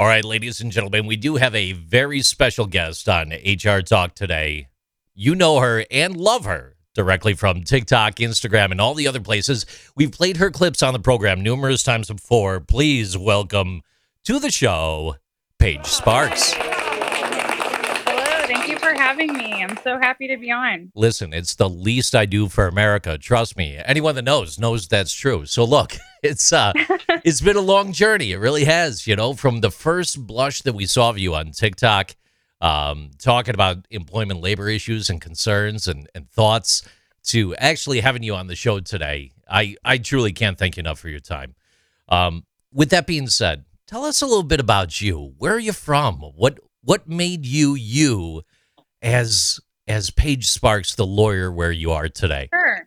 All right, ladies and gentlemen, we do have a very special guest on HR Talk today. You know her and love her directly from TikTok, Instagram, and all the other places. We've played her clips on the program numerous times before. Please welcome to the show, Paige Sparks. Hello, thank you for having me. I'm so happy to be on. Listen, it's the least I do for America. Trust me. Anyone that knows knows that's true. So look, it's uh it's been a long journey. It really has, you know, from the first blush that we saw of you on TikTok, um, talking about employment labor issues and concerns and, and thoughts to actually having you on the show today. I, I truly can't thank you enough for your time. Um, with that being said, tell us a little bit about you. Where are you from? What what made you you as as Paige Sparks, the lawyer, where you are today? Sure.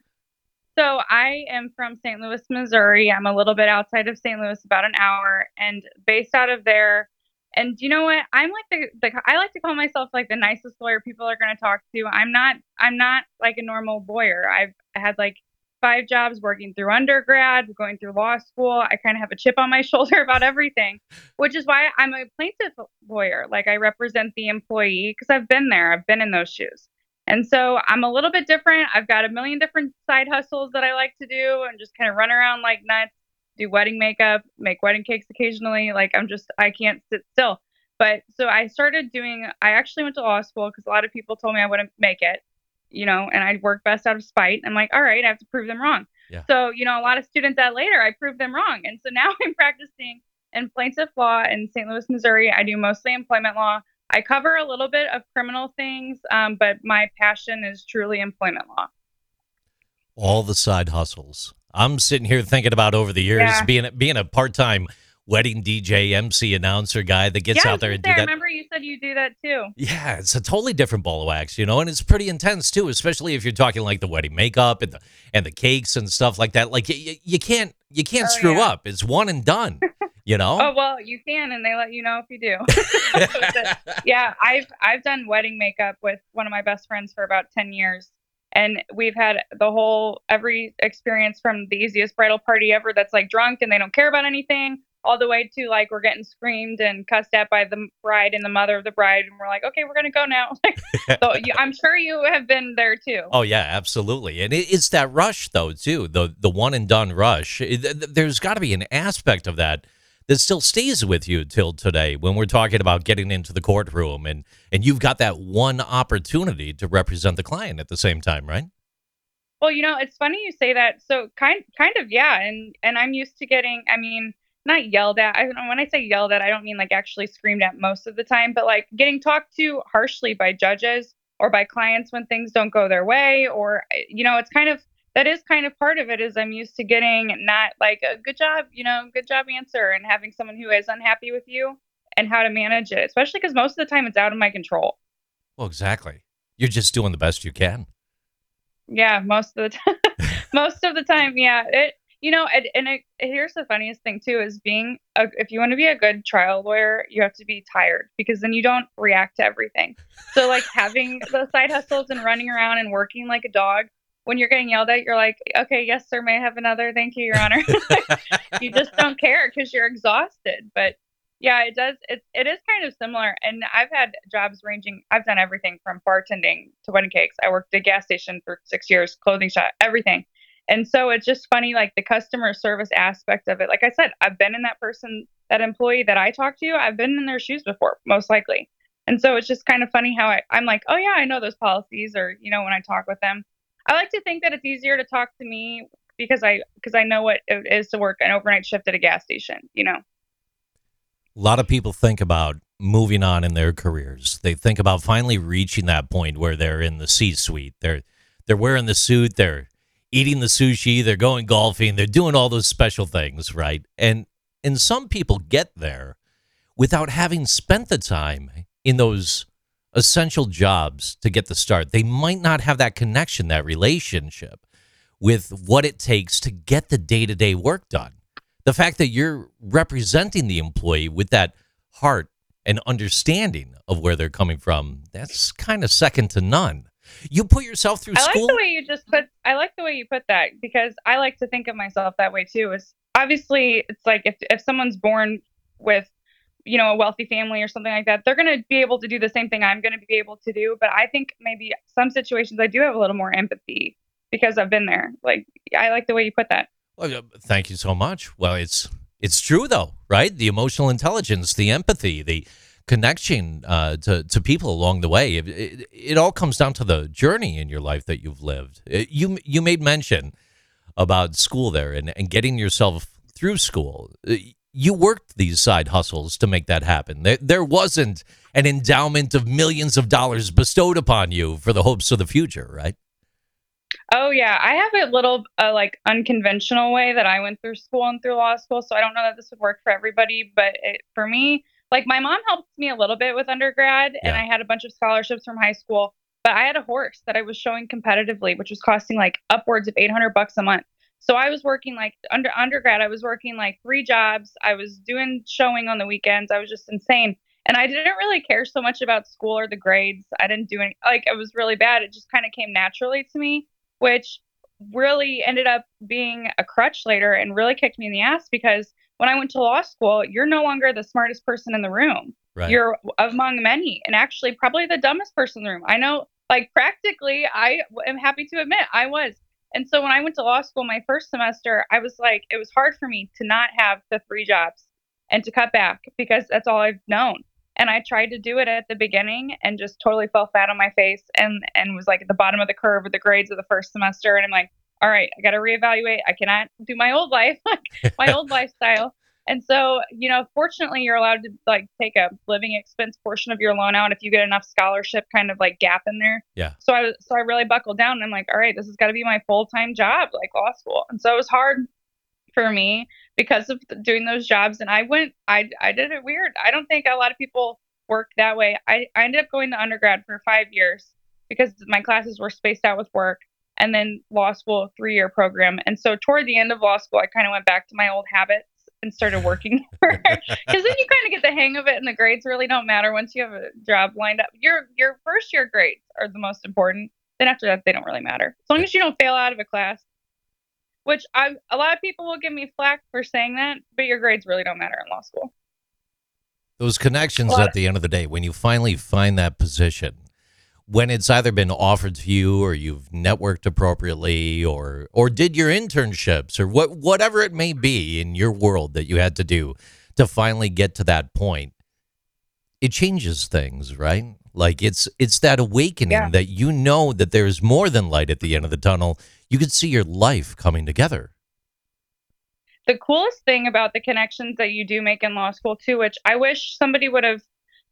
So I am from St. Louis, Missouri. I'm a little bit outside of St. Louis, about an hour, and based out of there. And you know what? I'm like the, the I like to call myself like the nicest lawyer people are going to talk to. I'm not I'm not like a normal lawyer. I've had like five jobs working through undergrad, going through law school. I kind of have a chip on my shoulder about everything, which is why I'm a plaintiff lawyer. Like I represent the employee because I've been there, I've been in those shoes. And so I'm a little bit different. I've got a million different side hustles that I like to do and just kind of run around like nuts, do wedding makeup, make wedding cakes occasionally. Like I'm just, I can't sit still. But so I started doing, I actually went to law school because a lot of people told me I wouldn't make it you know, and I'd work best out of spite. I'm like, all right, I have to prove them wrong. Yeah. So, you know, a lot of students that later I proved them wrong. And so now I'm practicing in plaintiff law in St. Louis, Missouri. I do mostly employment law. I cover a little bit of criminal things, um, but my passion is truly employment law. All the side hustles. I'm sitting here thinking about over the years Yeah. being being a part time wedding DJ, MC, announcer guy that gets yeah, out there and do say, I that. remember you said you do that too. Yeah, it's a totally different ball of wax, you know, and it's pretty intense too, especially if you're talking like the wedding makeup and the and the cakes and stuff like that. Like you, you can't you can't Oh, screw yeah. up. It's one and done, you know. Oh well, you can, and they let you know if you do. Yeah, I've I've done wedding makeup with one of my best friends for about ten years, and we've had the whole every experience from the easiest bridal party ever that's like drunk and they don't care about anything, all the way to like we're getting screamed and cussed at by the bride and the mother of the bride, and we're like, okay, we're gonna go now. So you, I'm sure you have been there too. Oh yeah, absolutely, and it, it's that rush though too the the one and done rush. It- th- th- there's got to be an aspect of that that still stays with you till today when we're talking about getting into the courtroom and and you've got that one opportunity to represent the client at the same time, right? Well, you know, it's funny you say that. So kind kind of yeah, and and I'm used to getting I mean, not yelled at. I don't know when I say yelled at, I don't mean like actually screamed at most of the time, but like getting talked to harshly by judges or by clients when things don't go their way or eh, you know, it's kind of that is kind of part of it is I'm used to getting not like a good job, you know, good job answer and having someone who is unhappy with you and how to manage it, especially because most of the time it's out of my control. Well, exactly. You're just doing the best you can. Yeah, most of the time. most of the time, yeah. It, you know, and, and it, here's the funniest thing too: is being a, if you want to be a good trial lawyer, you have to be tired because then you don't react to everything. So like having the side hustles and running around and working like a dog. When you're getting yelled at, you're like, okay, yes, sir, may I have another? Thank you, Your Honor. you just don't care because you're exhausted. But yeah, it does. It, it is kind of similar. And I've had jobs ranging, I've done everything from bartending to wedding cakes. I worked at a gas station for six years, clothing shop, everything. And so it's just funny, like the customer service aspect of it. Like I said, I've been in that person, that employee that I talked to, I've been in their shoes before, most likely. And so it's just kind of funny how I, I'm like, oh yeah, I know those policies, or you know, when I talk with them, I like to think that it's easier to talk to me because I because I know what it is to work an overnight shift at a gas station. You know. A lot of people think about moving on in their careers. They think about finally reaching that point where they're in the C-suite. They're they're wearing the suit, they're eating the sushi, they're going golfing, they're doing all those special things, right? And and some people get there without having spent the time in those essential jobs to get the start. They might not have that connection, that relationship with what it takes to get the day-to-day work done the fact that you're representing the employee with that heart and understanding of where they're coming from that's kind of second to none you put yourself through I like the way you just put. I like the way you put that because I like to think of myself that way too. Is obviously it's like if if someone's born with you know, a wealthy family or something like that, they're going to be able to do the same thing I'm going to be able to do. But I think maybe some situations I do have a little more empathy because I've been there. Like, I like the way you put that. Well, thank you so much. Well, it's it's true though, right? The emotional intelligence, the empathy, the connection uh, to to people along the way. It, it, it, all comes down to the journey in your life that you've lived. It, you you made mention about school there and, and getting yourself through school. Uh, you worked these side hustles to make that happen. There, there wasn't an endowment of millions of dollars bestowed upon you for the hopes of the future, right? Oh yeah, I have a little uh, like unconventional way that I went through school and through law school, so I don't know that this would work for everybody, but it, for me, like my mom helped me a little bit with undergrad, yeah. and I had a bunch of scholarships from high school. But I had a horse that I was showing competitively, which was costing like upwards of 800 bucks a month. So I was working like under undergrad, I was working like three jobs. I was doing showing on the weekends. I was just insane. And I didn't really care so much about school or the grades. I didn't do any like it was really bad. It just kind of came naturally to me, which really ended up being a crutch later and really kicked me in the ass because when I went to law school, you're no longer the smartest person in the room. Right. You're among many and actually probably the dumbest person in the room. I know like practically I am happy to admit I was and so when I went to law school my first semester, I was like, it was hard for me to not have the three jobs and to cut back because that's all I've known. And I tried to do it at the beginning and just totally fell flat on my face and and was like at the bottom of the curve with the grades of the first semester. And I'm like, all right, I got to reevaluate. I cannot do my old life, like my old lifestyle. And so, you know, fortunately, you're allowed to like take a living expense portion of your loan out if you get enough scholarship kind of like gap in there. Yeah. So I so I really buckled down and I'm like, all right, this has got to be my full time job, like law school. And so it was hard for me because of doing those jobs. And I went, I I did it weird. I don't think a lot of people work that way. I I ended up going to undergrad for five years because my classes were spaced out with work and then law school three year program. And so toward the end of law school, I kind of went back to my old habits and started working because then you kind of get the hang of it and the grades really don't matter once you have a job lined up. Your your first year grades are the most important. Then after that they don't really matter. As long as you don't fail out of a class which I, a lot of people will give me flack for saying that but your grades really don't matter in law school. Those connections at the end of the day when you finally find that position when it's either been offered to you or you've networked appropriately or or did your internships or what whatever it may be in your world that you had to do to finally get to that point it changes things right? Like it's it's that awakening yeah. that you know that there's more than light at the end of the tunnel. You can see your life coming together. The coolest thing about the connections that you do make in law school too which i wish somebody would have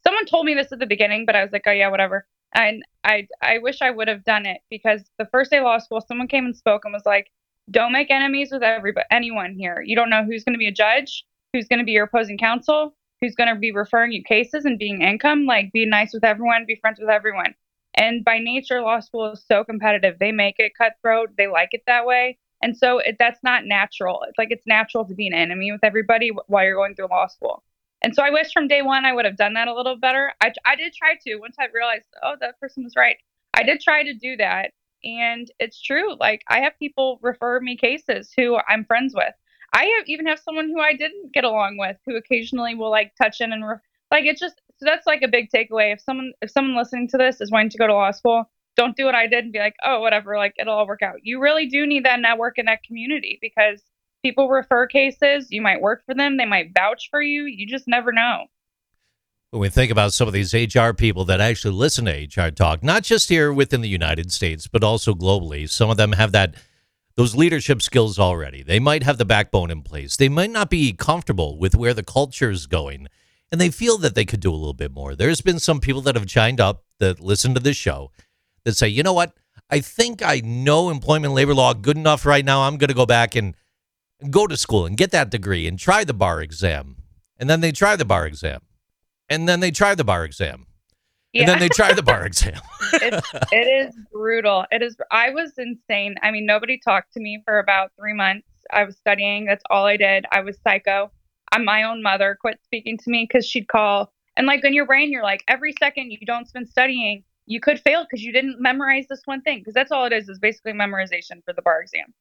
someone told me this at the beginning but i was like oh yeah whatever and I I wish I would have done it because the first day of law school, someone came and spoke and was like, "Don't make enemies with everybody, anyone here. You don't know who's going to be a judge, who's going to be your opposing counsel, who's going to be referring you cases and being income. Like, be nice with everyone, be friends with everyone." And by nature, law school is so competitive. They make it cutthroat. They like it that way. And so it, that's not natural. It's like it's natural to be an enemy with everybody while you're going through law school. And so I wish from day one I would have done that a little better. I, I did try to once I realized, oh, that person was right. I did try to do that. And it's true. Like I have people refer me cases who I'm friends with. I have even have someone who I didn't get along with who occasionally will like touch in and re- like it's just so that's like a big takeaway. If someone if someone listening to this is wanting to go to law school, don't do what I did and be like, oh, whatever, like it'll all work out. You really do need that network and that community because people refer cases. You might work for them. They might vouch for you. You just never know. When we think about some of these HR people that actually listen to HR talk, not just here within the United States, but also globally, some of them have that those leadership skills already. They might have the backbone in place. They might not be comfortable with where the culture is going, and they feel that they could do a little bit more. There's been some people that have chimed up that listen to this show that say, you know what? I think I know employment labor law good enough right now. I'm going to go back and go to school and get that degree and try the bar exam. And then they try the bar exam. And then they try the bar exam. Yeah. And then they try the bar exam. it's, it is brutal. It is. I was insane. I mean, nobody talked to me for about three months. I was studying. That's all I did. I was psycho. I'm my own mother quit speaking to me because she'd call. And like in your brain, you're like, every second you don't spend studying, you could fail because you didn't memorize this one thing. Because that's all it is, is basically memorization for the bar exam.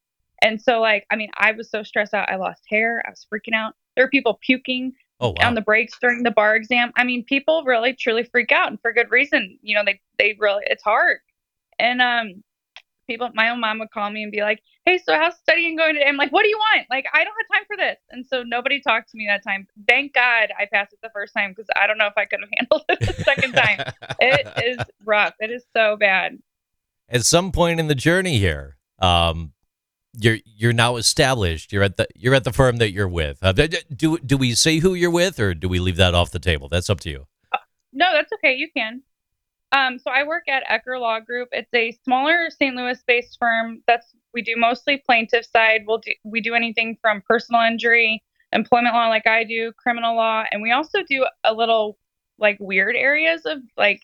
And so, like, I mean, I was so stressed out. I lost hair. I was freaking out. There were people puking. Oh wow. on the breaks during the bar exam. I mean, people really truly freak out and for good reason. You know, they they really it's hard. And um people my own mom would call me and be like, Hey, so how's studying going today? I'm like, What do you want? Like, I don't have time for this. And so nobody talked to me that time. Thank God I passed it the first time because I don't know if I could have handled it the second time. it is rough. It is so bad. At some point in the journey here, um, you're you're now established. You're at the you're at the firm that you're with. Uh, do do we say who you're with, or do we leave that off the table? That's up to you. No, that's okay. You can. Um, so I work at Ecker Law Group. It's a smaller St. Louis-based firm. That's we do mostly plaintiff side. We'll do we do anything from personal injury, employment law, like I do, criminal law, and we also do a little like weird areas of like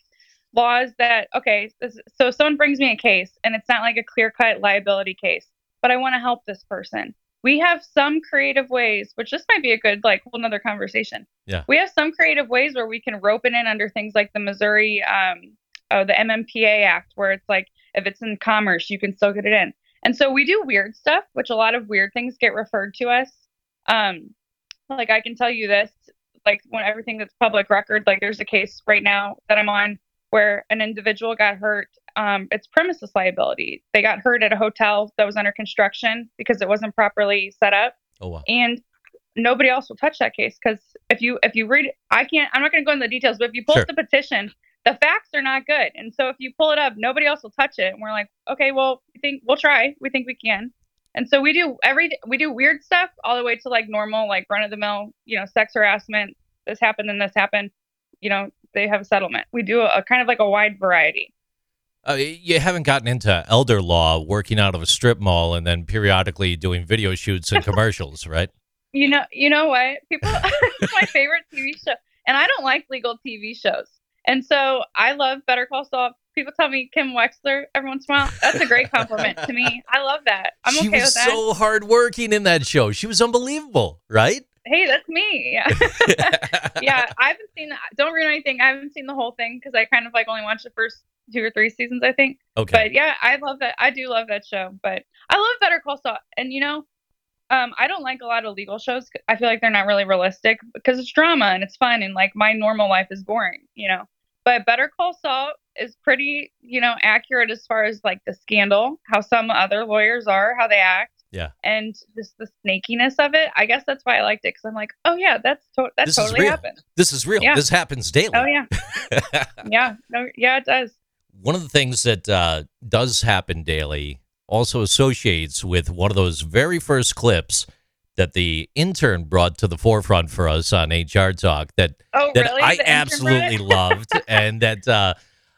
laws that okay. This, so someone brings me a case, and it's not like a clear-cut liability case but I want to help this person. We have some creative ways, which this might be a good, like, whole nother conversation. Yeah. We have some creative ways where we can rope it in under things like the Missouri, um, oh, the MMPA Act, where it's like if it's in commerce, you can still get it in. And so we do weird stuff, which a lot of weird things get referred to us. Um, like I can tell you this, like when everything that's public record, like there's a case right now that I'm on where an individual got hurt um, it's premises liability. They got hurt at a hotel that was under construction because it wasn't properly set up. Oh wow. And nobody else will touch that case because if you if you read, I can't. I'm not going to go into the details, but if you pull Sure. up the petition, the facts are not good. And so if you pull it up, nobody else will touch it. And we're like, okay, well, we think we'll try. We think we can. And so we do every we do weird stuff all the way to like normal, like run of the mill, you know, sex harassment. This happened and this happened. You know, they have a settlement. We do a, a kind of like a wide variety. Uh, you haven't gotten into elder law, working out of a strip mall, and then periodically doing video shoots and commercials, right? You know, you know what? People, it's my favorite TV show, and I don't like legal TV shows. And so I love Better Call Saul. People tell me Kim Wexler every once in a while. That's a great compliment to me. I love that. I'm she okay was with that. so hardworking in that show. She was unbelievable, right? Hey, that's me. Yeah. yeah, I haven't seen. Don't ruin anything. I haven't seen the whole thing because I kind of like only watched the first two or three seasons, I think. Okay. But yeah, I love that. I do love that show. But I love Better Call Saul. And you know, um, I don't like a lot of legal shows. I feel like they're not really realistic because it's drama and it's fun and like my normal life is boring, you know. But Better Call Saul is pretty, you know, accurate as far as like the scandal, how some other lawyers are, how they act. Yeah. And just the snakiness of it. I guess that's why I liked it because I'm like, oh yeah, that's to- that This totally happened. this is real. Yeah. This happens daily. Oh yeah, yeah, no, yeah, it does. One of the things that uh, does happen daily also associates with one of those very first clips that the intern brought to the forefront for us on HR Talk that Oh that really? I absolutely loved and that uh,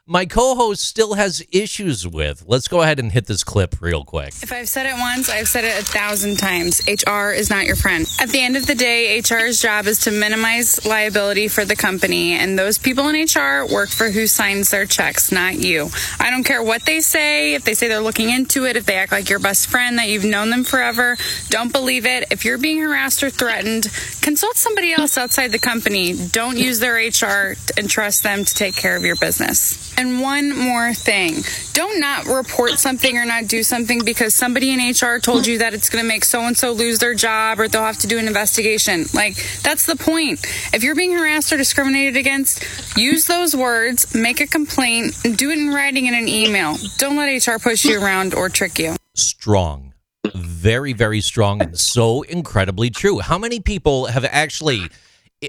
my co-host still has issues with. Let's go ahead and hit this clip real quick. If I've said it once, I've said it a thousand times. HR is not your friend. At the end of the day, HR's job is to minimize liability for the company, and those people in HR work for who signs their checks, not you. I don't care what they say, if they say they're looking into it, if they act like your best friend, that you've known them forever. Don't believe it. If you're being harassed or threatened, consult somebody else outside the company. Don't use their HR and trust them to take care of your business. And one more thing don't not report something or not do something because somebody in HR told you that it's going to make so and so lose their job or they'll have to do an investigation. Like, that's the point. If you're being harassed or discriminated against, use those words, make a complaint, and do it in writing in an email. Don't let HR push you around or trick you. Strong, very very strong, and so incredibly true. How many people have actually?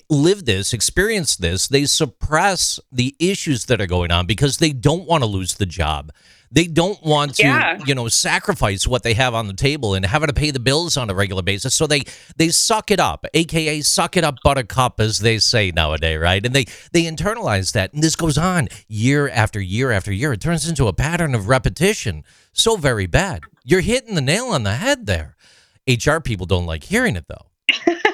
Lived this, experience this, they suppress the issues that are going on because they don't want to lose the job. They don't want to, Yeah. you know, sacrifice what they have on the table and having to pay the bills on a regular basis. So they they suck it up, aka suck it up, buttercup, as they say nowadays, right? And they they internalize that, and this goes on year after year after year. It turns into a pattern of repetition. So very bad. You're hitting the nail on the head there. HR people don't like hearing it though.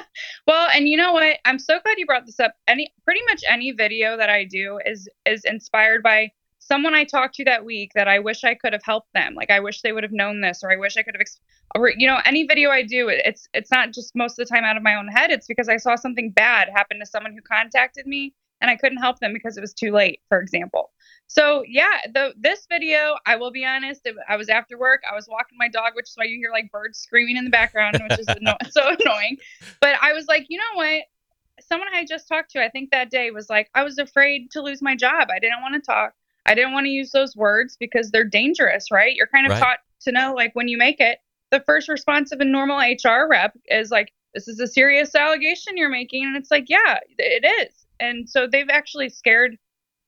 Well, and you know what? I'm so glad you brought this up. Any pretty much any video that I do is is inspired by someone I talked to that week that I wish I could have helped them. Like I wish they would have known this, or I wish I could have. Ex- or, you know, any video I do, it's it's not just most of the time out of my own head. It's because I saw something bad happen to someone who contacted me, and I couldn't help them because it was too late. For example. So yeah, the this video, I will be honest, it, I was after work, I was walking my dog, which is why you hear like birds screaming in the background, which is anno- so annoying. But I was like, you know what? someone I just talked to, I think that day was like, I was afraid to lose my job. I didn't want to talk. I didn't want to use those words because they're dangerous, right? You're kind of Right. taught to know, like, when you make it, the first response of a normal HR rep is like, this is a serious allegation you're making. And it's like, yeah, it is. And so they've actually scared,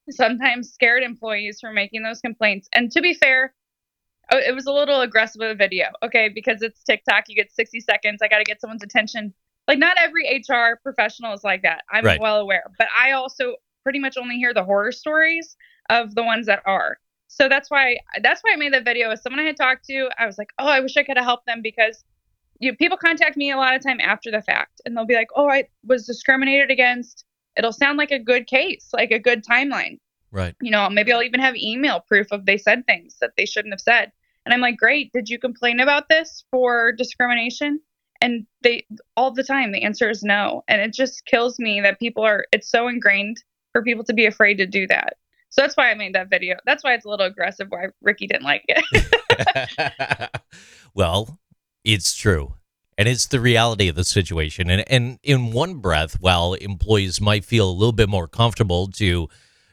sometimes scared employees from making those complaints. And to be fair, oh, it was a little aggressive of a video, okay, because it's TikTok, you get 60 seconds. I got to get someone's attention. Like, not every HR professional is like that. I'm Right. well aware. But I also pretty much only hear the horror stories of the ones that are. So that's why that's why I made that video. As someone I had talked to, I was like, oh, I wish I could have helped them because you people contact me a lot of time after the fact, and they'll be like, oh, I was discriminated against. It'll sound like a good case, like a good timeline Right. you know, maybe I'll even have email proof of they said things that they shouldn't have said. And I'm like, great, did you complain about this for discrimination? And they all the time the answer is no. And it just kills me that people are it's so ingrained for people to be afraid to do that. So that's why I made that video. That's why it's a little aggressive why Ricky didn't like it. well, it's true. And it's the reality of the situation. And and in one breath, while employees might feel a little bit more comfortable to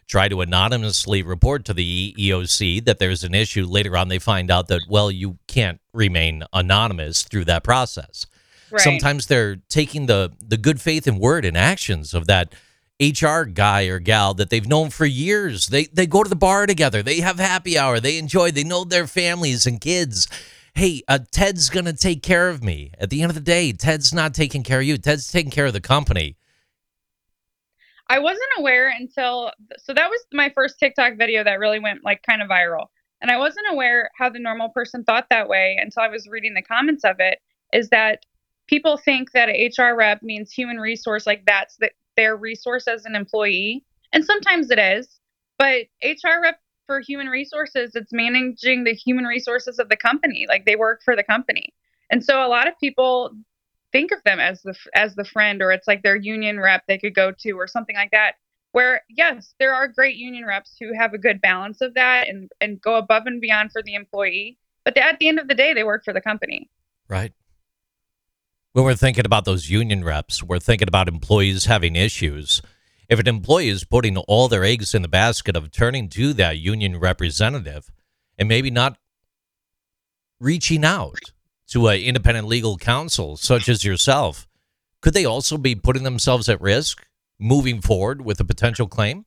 try to anonymously report to the EEOC that there's an issue, later on they find out that, well, you can't remain anonymous through that process. right. Sometimes they're taking the the good faith and word and actions of that HR guy or gal that they've known for years. They they go to the bar together. They have happy hour. They enjoy. They know their families and kids. Hey, uh, Ted's gonna take care of me. At the end of the day, Ted's not taking care of you. Ted's taking care of the company. I wasn't aware until so that was my first TikTok video that really went like kind of viral. And I wasn't aware how the normal person thought that way until I was reading the comments of it is that people think that HR rep means human resource like that's the, their resource as an employee. And sometimes it is, but HR rep for human resources it's managing the human resources of the company, like they work for the company. And so a lot of people think of them as the as the friend or it's like their union rep they could go to or something like that where yes there are great union reps who have a good balance of that and and go above and beyond for the employee but they, at the end of the day they work for the company Right. When we're thinking about those union reps, we're thinking about employees having issues. If an employee is putting all their eggs in the basket of turning to that union representative and maybe not reaching out to an independent legal counsel such as yourself, could they also be putting themselves at risk moving forward with a potential claim?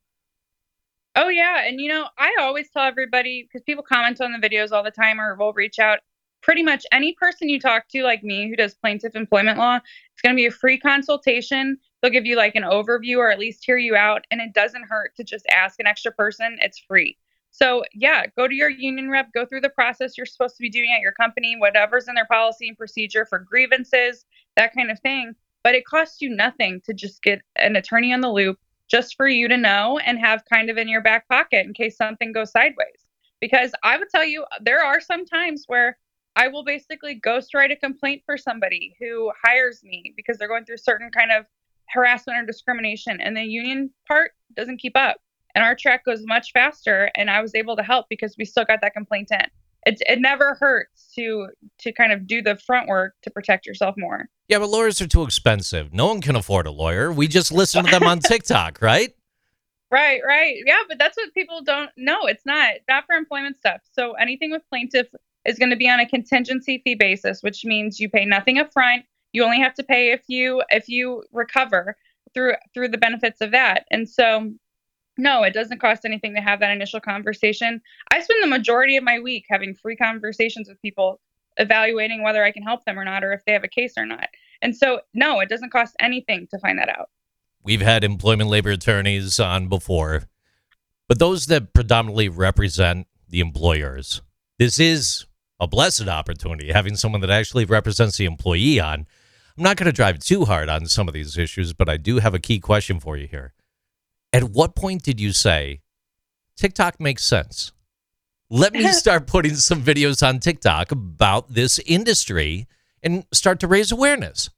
oh yeah and you know i always tell everybody because people comment on the videos all the time or will reach out pretty much any person you talk to like me who does plaintiff employment law it's going to be a free consultation they'll give you like an overview or at least hear you out and it doesn't hurt to just ask an extra person. It's free. So yeah go to your union rep go through the process you're supposed to be doing at your company whatever's in their policy and procedure for grievances that kind of thing. But it costs you nothing to just get an attorney on the loop just for you to know and have kind of in your back pocket in case something goes sideways. Because I would tell you, there are some times where I will basically ghostwrite a complaint for somebody who hires me because they're going through certain kind of harassment or discrimination, and the union part doesn't keep up. And our track goes much faster, and I was able to help because we still got that complaint in. It, it never hurts to to kind of do the front work to protect yourself more. Yeah, but lawyers are too expensive. No one can afford a lawyer. We just listen to them on TikTok, right? Right, right. Yeah, but that's what people don't know. It's not not for employment stuff. So anything with plaintiff is going to be on a contingency fee basis, which means you pay nothing up front. You only have to pay if you if you recover through through the benefits of that. And so no, it doesn't cost anything to have that initial conversation. I spend the majority of my week having free conversations with people evaluating whether I can help them or not or if they have a case or not. And so no, it doesn't cost anything to find that out. We've had employment labor attorneys on before, but those that predominantly represent the employers, this is a blessed opportunity having someone that actually represents the employee on. I'm not going to drive too hard on some of these issues, but I do have a key question for you here. At what point did you say TikTok makes sense? Let me start putting some videos on TikTok about this industry and start to raise awareness.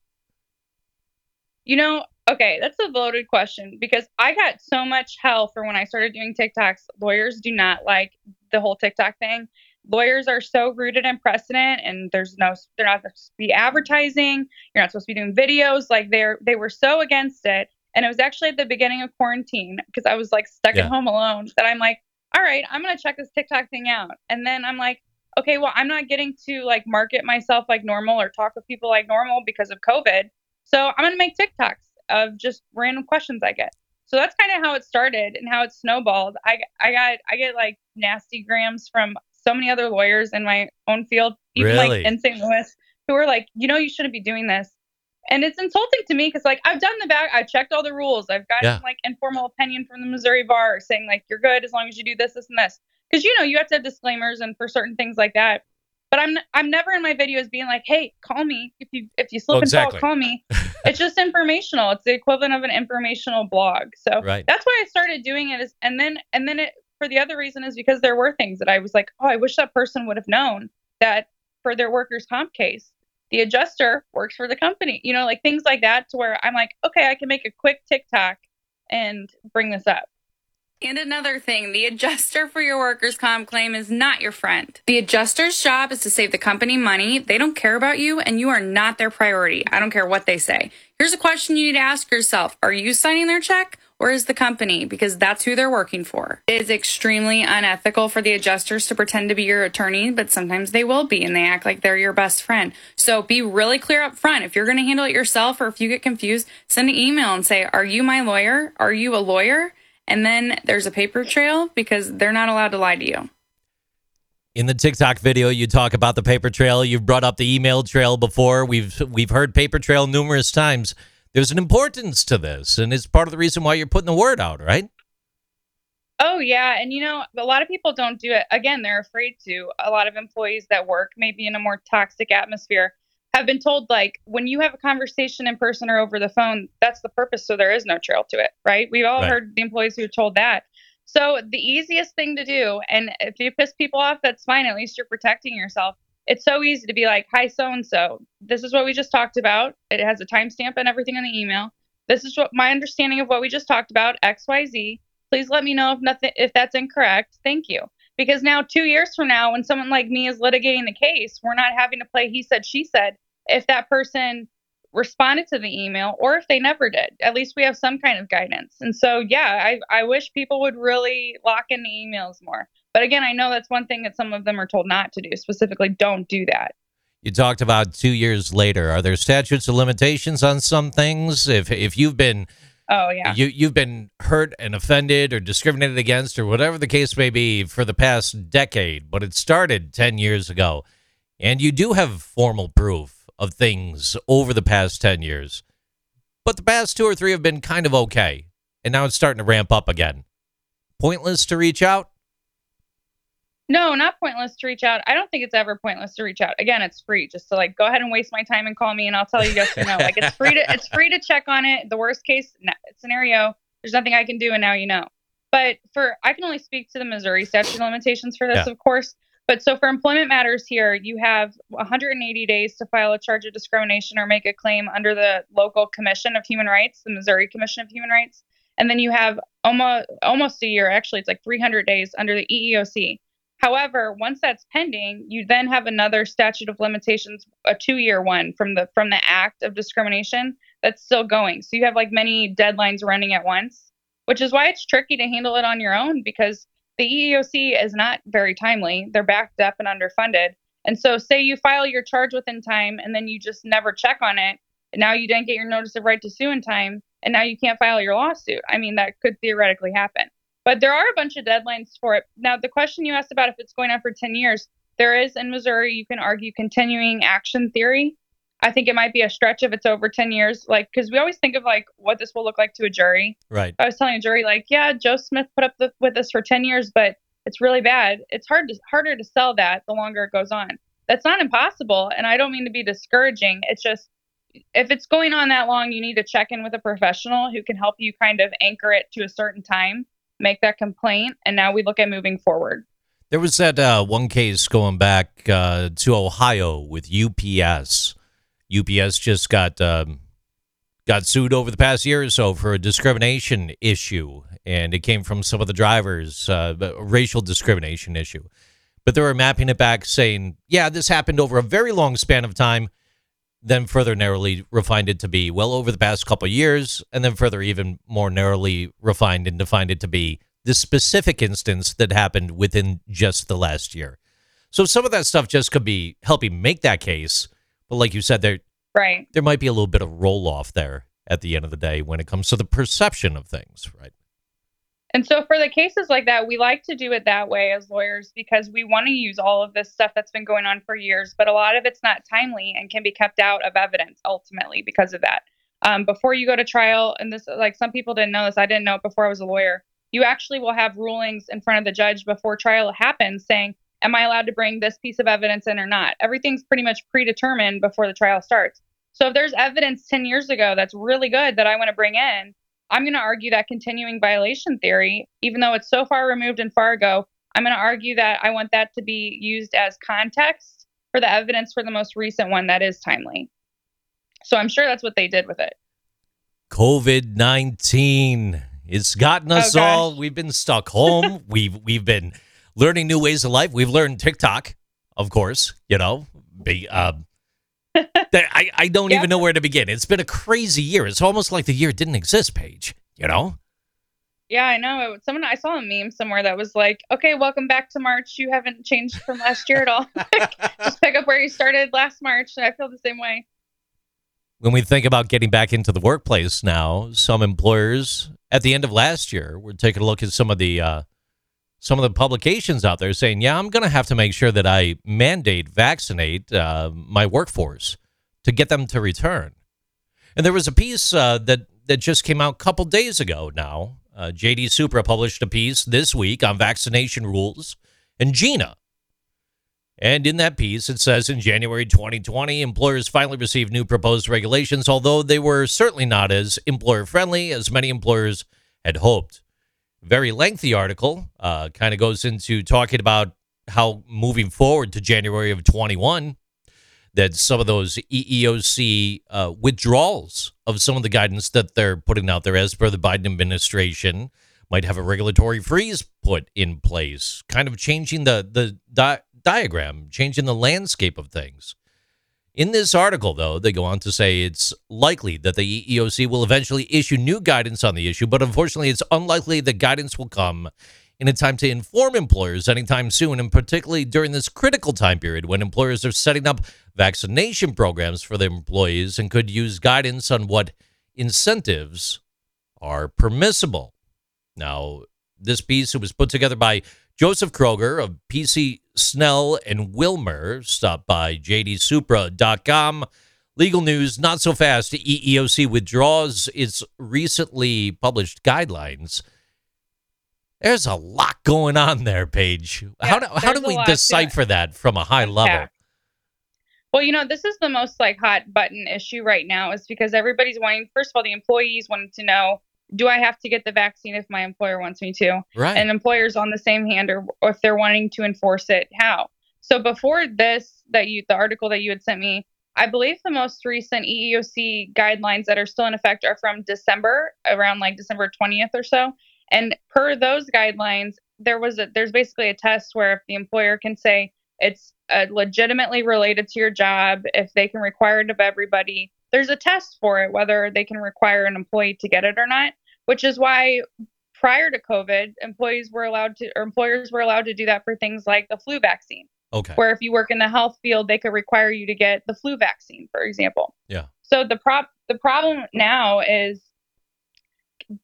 You know, okay, that's a loaded question because I got so much hell for when I started doing TikToks. Lawyers do not like the whole TikTok thing. Lawyers are so rooted in precedent and there's no they're not supposed to be advertising, you're not supposed to be doing videos. Like they're they were so against it. And it was actually at the beginning of quarantine because I was like stuck Yeah. at home alone that I'm like, all right, I'm going to check this TikTok thing out. And then I'm like, okay, well, I'm not getting to like market myself like normal or talk with people like normal because of COVID. So I'm going to make TikToks of just random questions I get. So that's kind of how it started and how it snowballed. I, I got I get like nasty grams from so many other lawyers in my own field, even Really? like in St. Louis, who are like, you know, you shouldn't be doing this. And it's insulting to me because like I've done the back, I've checked all the rules. I've gotten Yeah. like informal opinion from the Missouri bar saying like you're good as long as you do this, this, and this. Because you know you have to have disclaimers and for certain things like that. But I'm I'm never in my videos being like, hey, call me if you if you slip Oh, and fall, call me. it's just informational. It's the equivalent of an informational blog. So Right. that's why I started doing it. Is and then and then it for the other reason is because there were things that I was like, oh, I wish that person would have known that for their workers' comp case, the adjuster works for the company. You know, like things like that, to where I'm like, okay, I can make a quick TikTok and bring this up. And another thing, the adjuster for your workers' comp claim is not your friend. The adjuster's job is to save the company money. They don't care about you, and you are not their priority. I don't care what they say. Here's a question you need to ask yourself Are you signing their check? Or is the company? Because that's who they're working for. It is extremely unethical for the adjusters to pretend to be your attorney, but sometimes they will be and they act like they're your best friend. So be really clear up front. If you're going to handle it yourself or if you get confused, send an email and say, Are you my lawyer? Are you a lawyer? And then there's a paper trail because they're not allowed to lie to you. In the TikTok video, you talk about the paper trail. You've brought up the email trail before. We've we've heard paper trail numerous times. There's an importance to this, and it's part of the reason why you're putting the word out, right? Oh yeah, and you know, a lot of people don't do it. Again, they're afraid to. A lot of employees that work maybe in a more toxic atmosphere have been told like when you have a conversation in person or over the phone, that's the purpose so there is no trail to it, right? We've all Right. heard the employees who are told that. So the easiest thing to do and if you piss people off, that's fine. At least you're protecting yourself. It's so easy to be like, "Hi so and so. This is what we just talked about. It has a timestamp and everything in the email. This is what my understanding of what we just talked about, XYZ please let me know if nothing if that's incorrect thank you because now two years from now when someone like me is litigating the case we're not having to play he said she said if that person responded to the email or if they never did at least we have some kind of guidance and so yeah i, I wish people would really lock in the emails more but again i know that's one thing that some of them are told not to do specifically don't do that You talked about two years later. Are there statutes of limitations on some things? If if you've been oh yeah you you've been hurt and offended or discriminated against or whatever the case may be for the past decade, but it started 10 years ago and you do have formal proof of things over the past 10 years. But the past 2 or 3 have been kind of okay and now it's starting to ramp up again. Pointless to reach out? No, not pointless to reach out. I don't think it's ever pointless to reach out. Again, it's free. Just to like go ahead and waste my time and call me, and I'll tell you yes or no. Like it's free to it's free to check on it. The worst case scenario, there's nothing I can do, and now you know. But for I can only speak to the Missouri statute of limitations for this, Yeah. of course. But so for employment matters here, you have 180 days to file a charge of discrimination or make a claim under the local Commission of Human Rights, the Missouri Commission of Human Rights, and then you have almost almost a year. Actually, it's like 300 days under the EEOC. However, once that's pending, you then have another statute of limitations, a two-year one from the from the act of discrimination that's still going. So you have like many deadlines running at once, which is why it's tricky to handle it on your own because the EEOC is not very timely. They're backed up and underfunded. And so say you file your charge within time and then you just never check on it. And now you didn't get your notice of right to sue in time and now you can't file your lawsuit. I mean, that could theoretically happen. But there are a bunch of deadlines for it. Now, the question you asked about if it's going on for 10 years, there is in Missouri, you can argue continuing action theory. I think it might be a stretch if it's over 10 years, like, because we always think of like what this will look like to a jury. Right. I was telling a jury, like, yeah, Joe Smith put up the, with us for 10 years, but it's really bad. It's hard to, harder to sell that the longer it goes on. That's not impossible. And I don't mean to be discouraging. It's just, if it's going on that long, you need to check in with a professional who can help you kind of anchor it to a certain time, make that complaint, and now we look at moving forward. There was that uh, one case going back uh, to Ohio with UPS. UPS just got um, got sued over the past year or so for a discrimination issue, and it came from some of the drivers, uh, racial discrimination issue. But they were mapping it back, saying, "Yeah, this happened over a very long span of time." then further narrowly refined it to be well over the past couple years, and then further even more narrowly refined and defined it to be the specific instance that happened within just the last year. So some of that stuff just could be helping make that case, but like you said, there Right. there might be a little bit of roll off there at the end of the day when it comes to the perception of things, right? And so for the cases like that, we like to do it that way as lawyers because we want to use all of this stuff that's been going on for years, but a lot of it's not timely and can be kept out of evidence ultimately because of that. Um, before you go to trial, and this, like some people didn't know this, I didn't know it before I was a lawyer. You actually will have rulings in front of the judge before trial happens saying, Am I allowed to bring this piece of evidence in or not? Everything's pretty much predetermined before the trial starts. So if there's evidence 10 years ago that's really good that I want to bring in, I'm going to argue that continuing violation theory, even though it's so far removed in Fargo, I'm going to argue that I want that to be used as context for the evidence for the most recent one that is timely. So I'm sure that's what they did with it. COVID nineteen. It's gotten us Oh, all. We've been stuck home. we've we've been learning new ways of life. We've learned TikTok, of course. You know, be, um, that I I don't Yep. even know where to begin. It's been a crazy year. It's almost like the year didn't exist. Paige, you know. Yeah, I know. Someone I saw a meme somewhere that was like, "Okay, welcome back to March. You haven't changed from last year at all. Just pick up where you started last March." And I feel the same way. when we think about getting back into the workplace now, some employers at the end of last year were taking a look at some of the uh, some of the publications out there saying, "Yeah, I'm going to have to make sure that I mandate vaccinate uh, my workforce to get them to return." And there was a piece uh, that that just came out a couple days ago. Now, uh, JD Supra published a piece this week on vaccination rules and GINA. And in that piece, it says in January 2020, employers finally received new proposed regulations, although they were certainly not as employer friendly as many employers had hoped. Very lengthy article, uh, kind of goes into talking about how moving forward to January of 21, that some of those EEOC uh, withdrawals of some of the guidance that they're putting out there as per the Biden administration might have a regulatory freeze put in place, kind of changing the the di- diagram, changing the landscape of things. In this article, though, they go on to say it's likely that the EEOC will eventually issue new guidance on the issue, but unfortunately, it's unlikely that guidance will come in a time to inform employers anytime soon, and particularly during this critical time period when employers are setting up vaccination programs for their employees and could use guidance on what incentives are permissible. Now, this piece was put together by Joseph Kroger of PC Snell and Wilmer. Stop by jdsupra.com. Legal news, not so fast. EEOC withdraws its recently published guidelines. There's a lot going on there, Paige. how do, how do we lot to it. decipher that from a high level? Yeah. Well, you know, this is the most like hot button issue right now is because everybody's wanting first of all, the employees wanted to know, do I have to get the vaccine if my employer wants me to? Right. And employers on the same hand or, if they're wanting to enforce it, how? So before this that you the article that you had sent me, I believe the most recent EEOC guidelines that are still in effect are from December, around like December 20th or so. And per those guidelines, there was a there's basically a test where if the employer can say it's uh, legitimately related to your job, if they can require it of everybody, there's a test for it whether they can require an employee to get it or not. Which is why prior to COVID, employees were allowed to or employers were allowed to do that for things like the flu vaccine okay. where if you work in the health field, they could require you to get the flu vaccine, for example. Yeah. So the prop the problem now is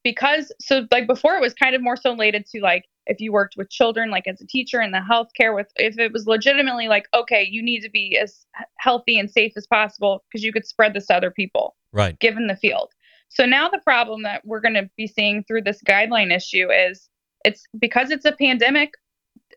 because so like before it was kind of more so related to like if you worked with children like as a teacher in the healthcare with if it was legitimately like okay you need to be as healthy and safe as possible because you could spread this to other people Right. given the field. So now the problem that we're going to be seeing through this guideline issue is it's because it's a pandemic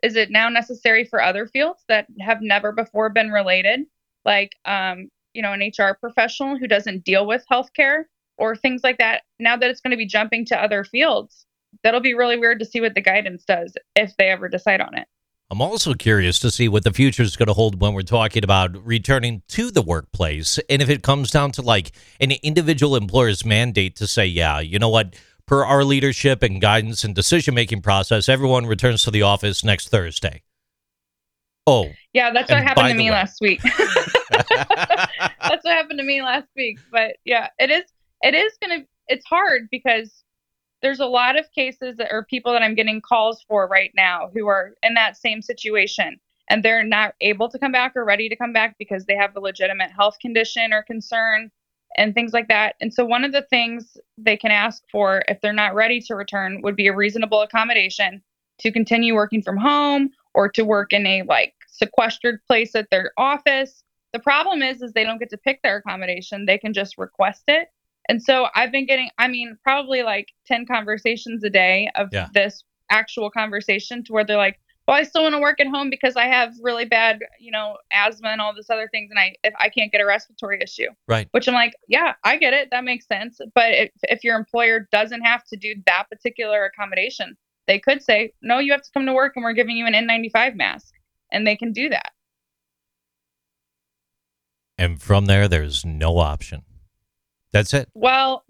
is it now necessary for other fields that have never before been related like um you know an HR professional who doesn't deal with healthcare or things like that now that it's going to be jumping to other fields that'll be really weird to see what the guidance does if they ever decide on it. I'm also curious to see what the future is going to hold when we're talking about returning to the workplace. And if it comes down to like an individual employer's mandate to say, yeah, you know what, per our leadership and guidance and decision making process, everyone returns to the office next Thursday. Oh, Yeah, that's what happened to me way- last week. that's what happened to me last week. But yeah, it is it is gonna it's hard because there's a lot of cases that are people that I'm getting calls for right now who are in that same situation and they're not able to come back or ready to come back because they have a legitimate health condition or concern and things like that. And so one of the things they can ask for if they're not ready to return would be a reasonable accommodation to continue working from home or to work in a like sequestered place at their office. The problem is is they don't get to pick their accommodation. They can just request it. And so I've been getting I mean probably like 10 conversations a day of Yeah. this actual conversation to where they're like, "Well, I still want to work at home because I have really bad, you know, asthma and all this other things and I if I can't get a respiratory issue." right. Which I'm like, "Yeah, I get it. That makes sense." But if if your employer doesn't have to do that particular accommodation, they could say, "No, you have to come to work and we're giving you an N95 mask." And they can do that. And from there, there's no option. That's it. Well,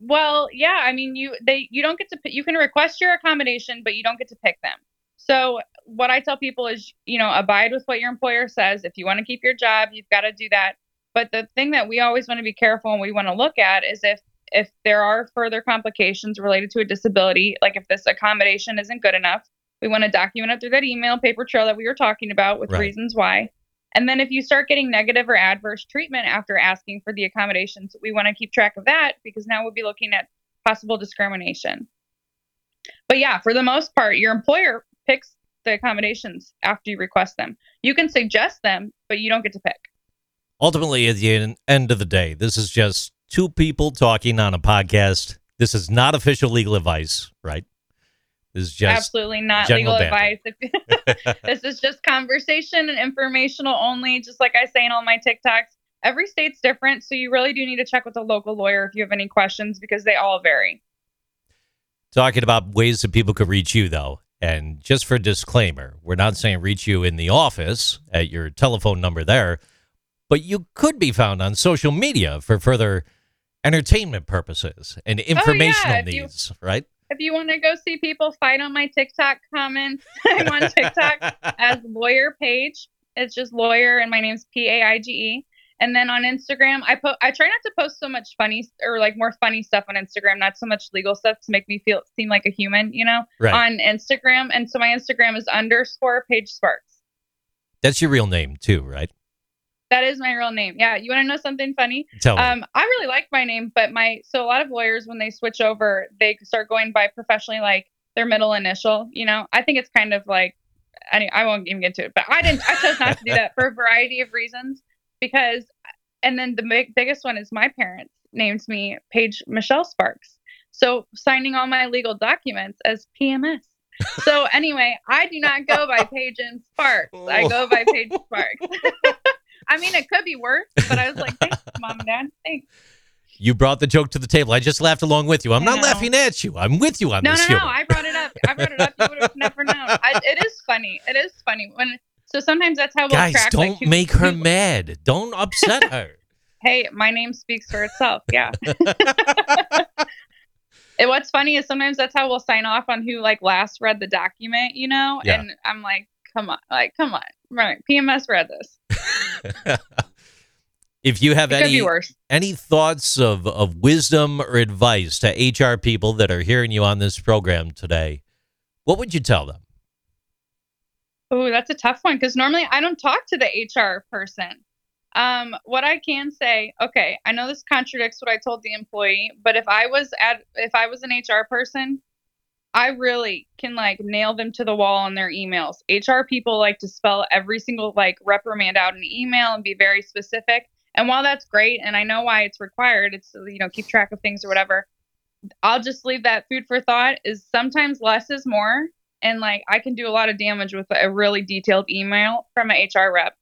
well, yeah. I mean, you they you don't get to you can request your accommodation, but you don't get to pick them. So what I tell people is, you know, abide with what your employer says. If you want to keep your job, you've got to do that. But the thing that we always want to be careful and we want to look at is if if there are further complications related to a disability, like if this accommodation isn't good enough, we want to document it through that email paper trail that we were talking about with Right. reasons why. And then if you start getting negative or adverse treatment after asking for the accommodations, we want to keep track of that because now we'll be looking at possible discrimination. But yeah, for the most part, your employer picks the accommodations after you request them. You can suggest them, but you don't get to pick. Ultimately, at the end of the day, this is just two people talking on a podcast. This is not official legal advice, right? This is just Absolutely not legal banter. advice. This is just conversation and informational only, just like I say in all my TikToks. Every state's different, so you really do need to check with a local lawyer if you have any questions because they all vary. talking about ways that people could reach you, though. And just for disclaimer, we're not saying reach you in the office at your telephone number there, but you could be found on social media for further entertainment purposes and oh, informational Oh, you- needs, right? If you want to go see people fight on my TikTok comments, I'm on TikTok as lawyer Paige. It's just lawyer, and my name's P A I G E. And then on Instagram, I put I try not to post so much funny or like more funny stuff on Instagram, not so much legal stuff to make me feel seem like a human, you know, Right. on Instagram. And so my Instagram is underscore paige sparks. That's your real name, too, right? That is my real name. Yeah. You want to know something funny? Tell me. Um, I really like my name, but my so a lot of lawyers when they switch over, they start going by professionally like their middle initial. You know, I think it's kind of like I, I won't even get to it, but I didn't. I chose not to do that for a variety of reasons because, and then the big, biggest one is my parents named me Paige Michelle Sparks, so signing all my legal documents as PMS. So anyway, I do not go by Paige and Sparks. I go by Paige Sparks. I mean, it could be worse, but I was like, thanks, mom and dad. Thanks. you brought the joke to the table. I just laughed along with you. I'm not laughing at you. I'm with you on No, this no, no. humor. I brought it up. I brought it up. You would have never known. I, it is funny. It is funny when. So sometimes that's how we'll Guys, track. don't like, make her who- mad. Don't upset her. Hey, my name speaks for itself. Yeah. and what's funny is sometimes that's how we'll sign off on who like last read the document, you know. Yeah. And I'm like, come on, like, come on, right? PMS read this. if you have It any any thoughts of, of wisdom or advice to HR people that are hearing you on this program today, what would you tell them? Oh, that's a tough one because normally I don't talk to the HR person. Um, what I can say, okay, I know this contradicts what I told the employee, but if I was at if I was an HR person, I really can like nail them to the wall on their emails. HR people like to spell every single like reprimand out in email and be very specific. And while that's great, and I know why it's required, it's you know keep track of things or whatever. I'll just leave that food for thought. Is sometimes less is more, and like I can do a lot of damage with a really detailed email from an HR rep,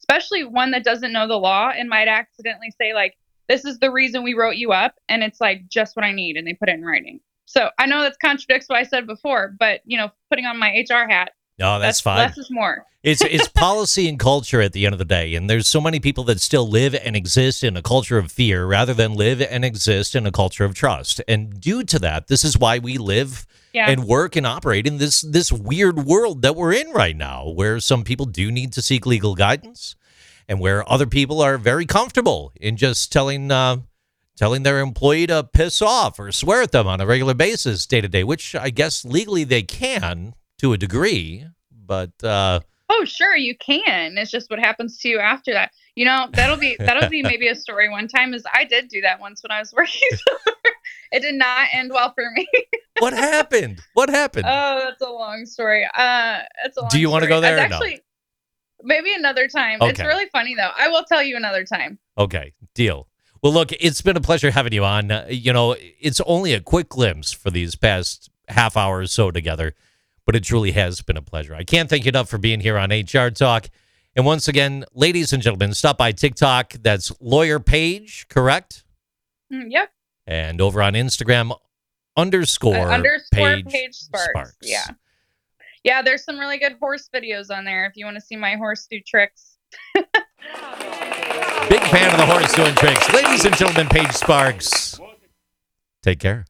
especially one that doesn't know the law and might accidentally say like, "This is the reason we wrote you up," and it's like just what I need, and they put it in writing. So I know that contradicts what I said before, but you know, putting on my HR hat, No, that's, That's fine. Less is more. It's it's policy and culture at the end of the day, and there's so many people that still live and exist in a culture of fear rather than live and exist in a culture of trust. And due to that, this is why we live Yeah. and work and operate in this this weird world that we're in right now, where some people do need to seek legal guidance, and where other people are very comfortable in just telling uh, telling their employee to piss off or swear at them on a regular basis, day to day. Which I guess legally they can to a degree, but. Uh, Oh, sure, you can. It's just what happens to you after that. You know, that'll be that'll be maybe a story one time. Is I did do that once when I was working. it did not end well for me. what happened? What happened? oh, that's a long story. Uh, it's a long Do you wanna go there or no? actually maybe another time. It's really funny though. I will tell you another time. okay, deal. Well, look, it's been a pleasure having you on. Uh, you know, it's only a quick glimpse for these past half hour or so together, but it truly has been a pleasure. I can't thank you enough for being here on HR Talk. And once again, ladies and gentlemen, stop by TikTok. That's Lawyer Paige, correct? Mm, yep. And over on Instagram, underscore, Uh, underscore paige, paige, sparks. Yeah. Yeah, there's some really good horse videos on there if you want to see my horse do tricks. Big fan of the horse doing tricks. Ladies and gentlemen, Paige Sparks. Take care.